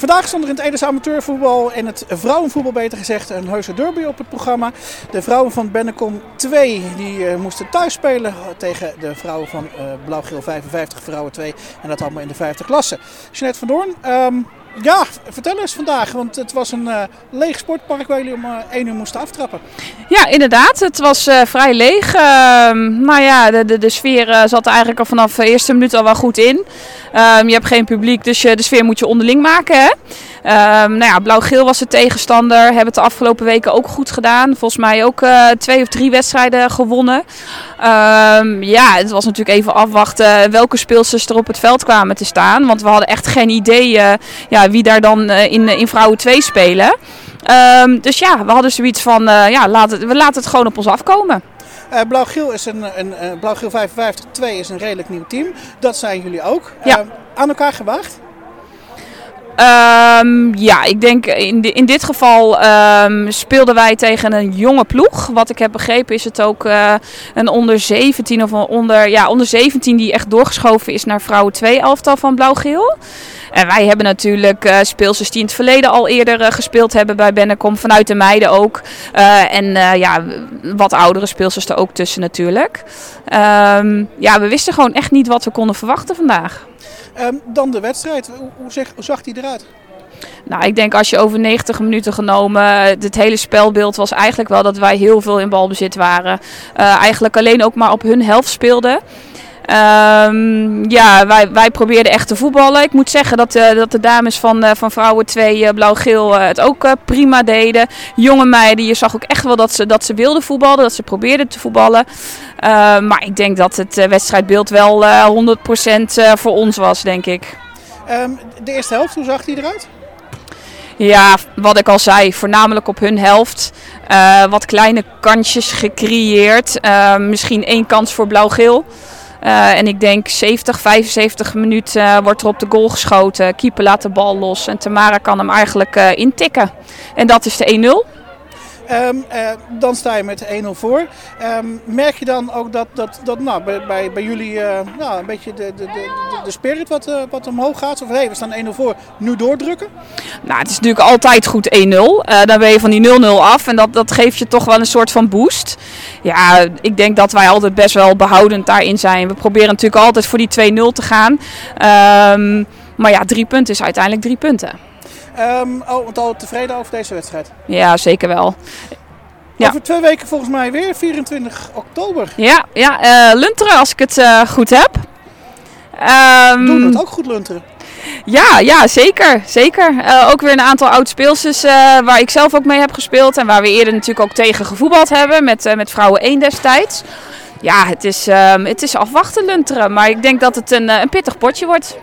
Vandaag stond er in het Edese amateurvoetbal en het vrouwenvoetbal beter gezegd een heuse derby op het programma. De vrouwen van Bennekom 2 die, uh, moesten thuis spelen tegen de vrouwen van uh, Blauw-Geel 55 vrouwen 2 en dat allemaal in de vijfde klasse. Jeanette van Doorn, um, ja, vertel eens vandaag, want het was een uh, leeg sportpark waar jullie om uh, 1 uur moesten aftrappen. Ja, inderdaad. Het was uh, vrij leeg. nou ja, de, de, sfeer zat eigenlijk al vanaf de eerste minuut al wel goed in. Um, je hebt geen publiek, dus je, de sfeer moet je onderling maken. Hè? Um, nou ja, Blauw-Geel was de tegenstander. Hebben het de afgelopen weken ook goed gedaan. Volgens mij ook uh, twee of drie wedstrijden gewonnen. Um, ja, het was natuurlijk even afwachten welke speelsters er op het veld kwamen te staan. Want we hadden echt geen idee uh, ja, wie daar dan uh, in, in vrouwen 2 spelen. Um, dus ja, we hadden zoiets van, ja, laat het, we laten het gewoon op ons afkomen. Uh, Blauw-Geel is een, een, Blauw-Geel 55-2 is een redelijk nieuw team. Dat zijn jullie ook. Ja. Uh, aan elkaar gewaagd? Um, ja, ik denk in, de, in dit geval um, speelden wij tegen een jonge ploeg. Wat ik heb begrepen is het ook uh, een onder 17 of een onder, ja, onder 17 die echt doorgeschoven is naar vrouwen 2 elftal van Blauw-Geel. En wij hebben natuurlijk uh, speelsters die in het verleden al eerder uh, gespeeld hebben bij Bennekom, vanuit de meiden ook. En ja, wat oudere speelsters er ook tussen natuurlijk. Um, ja, we wisten gewoon echt niet wat we konden verwachten vandaag. Um, dan de wedstrijd. Hoe, hoe, zag die eruit? Nou, ik denk als je over 90 minuten genomen, het hele spelbeeld was eigenlijk wel dat wij heel veel in balbezit waren. Uh, eigenlijk alleen ook maar op hun helft speelden. Um, ja, wij, wij probeerden echt te voetballen. Ik moet zeggen dat, uh, dat de dames van, uh, van Vrouwen 2 uh, Blauw-Geel het ook prima deden. Jonge meiden, je zag ook echt wel dat ze, dat ze wilden voetballen, dat ze probeerden te voetballen. maar ik denk dat het wedstrijdbeeld wel 100% voor ons was, denk ik. Um, de eerste helft, hoe zag die eruit? Ja, wat ik al zei, voornamelijk op hun helft. Wat kleine kansjes gecreëerd. Misschien één kans voor blauw-geel. Uh, en ik denk 70, 75 minuten wordt er op de goal geschoten. Keeper laat de bal los en Tamara kan hem eigenlijk intikken. En dat is de 1-0. Um, uh, dan sta je met 1-0 voor. Um, merk je dan ook dat, dat, dat nou, bij, bij, bij jullie uh, nou, een beetje de, de, de, de spirit wat, uh, wat omhoog gaat? Of we staan 1-0 voor, nu doordrukken? Nou, het is natuurlijk altijd goed 1-0. dan ben je van die 0-0 af en dat, dat geeft je toch wel een soort van boost. Ja, ik denk dat wij altijd best wel behoudend daarin zijn. We proberen natuurlijk altijd voor die 2-0 te gaan. Um, maar ja, drie punten is uiteindelijk drie punten. Um, oh, want al tevreden over deze wedstrijd? Ja, zeker wel. Ja. Over twee weken volgens mij weer, 24 oktober. Ja, ja uh, Lunteren als ik het uh, goed heb. Um, Doen het ook goed Lunteren? Ja, ja zeker. zeker. Uh, ook weer een aantal oud-speelsters waar ik zelf ook mee heb gespeeld. En waar we eerder natuurlijk ook tegen gevoetbald hebben met, met vrouwen 1 destijds. Ja, het is, um, het is afwachten Lunteren. Maar ik denk dat het een, een pittig potje wordt.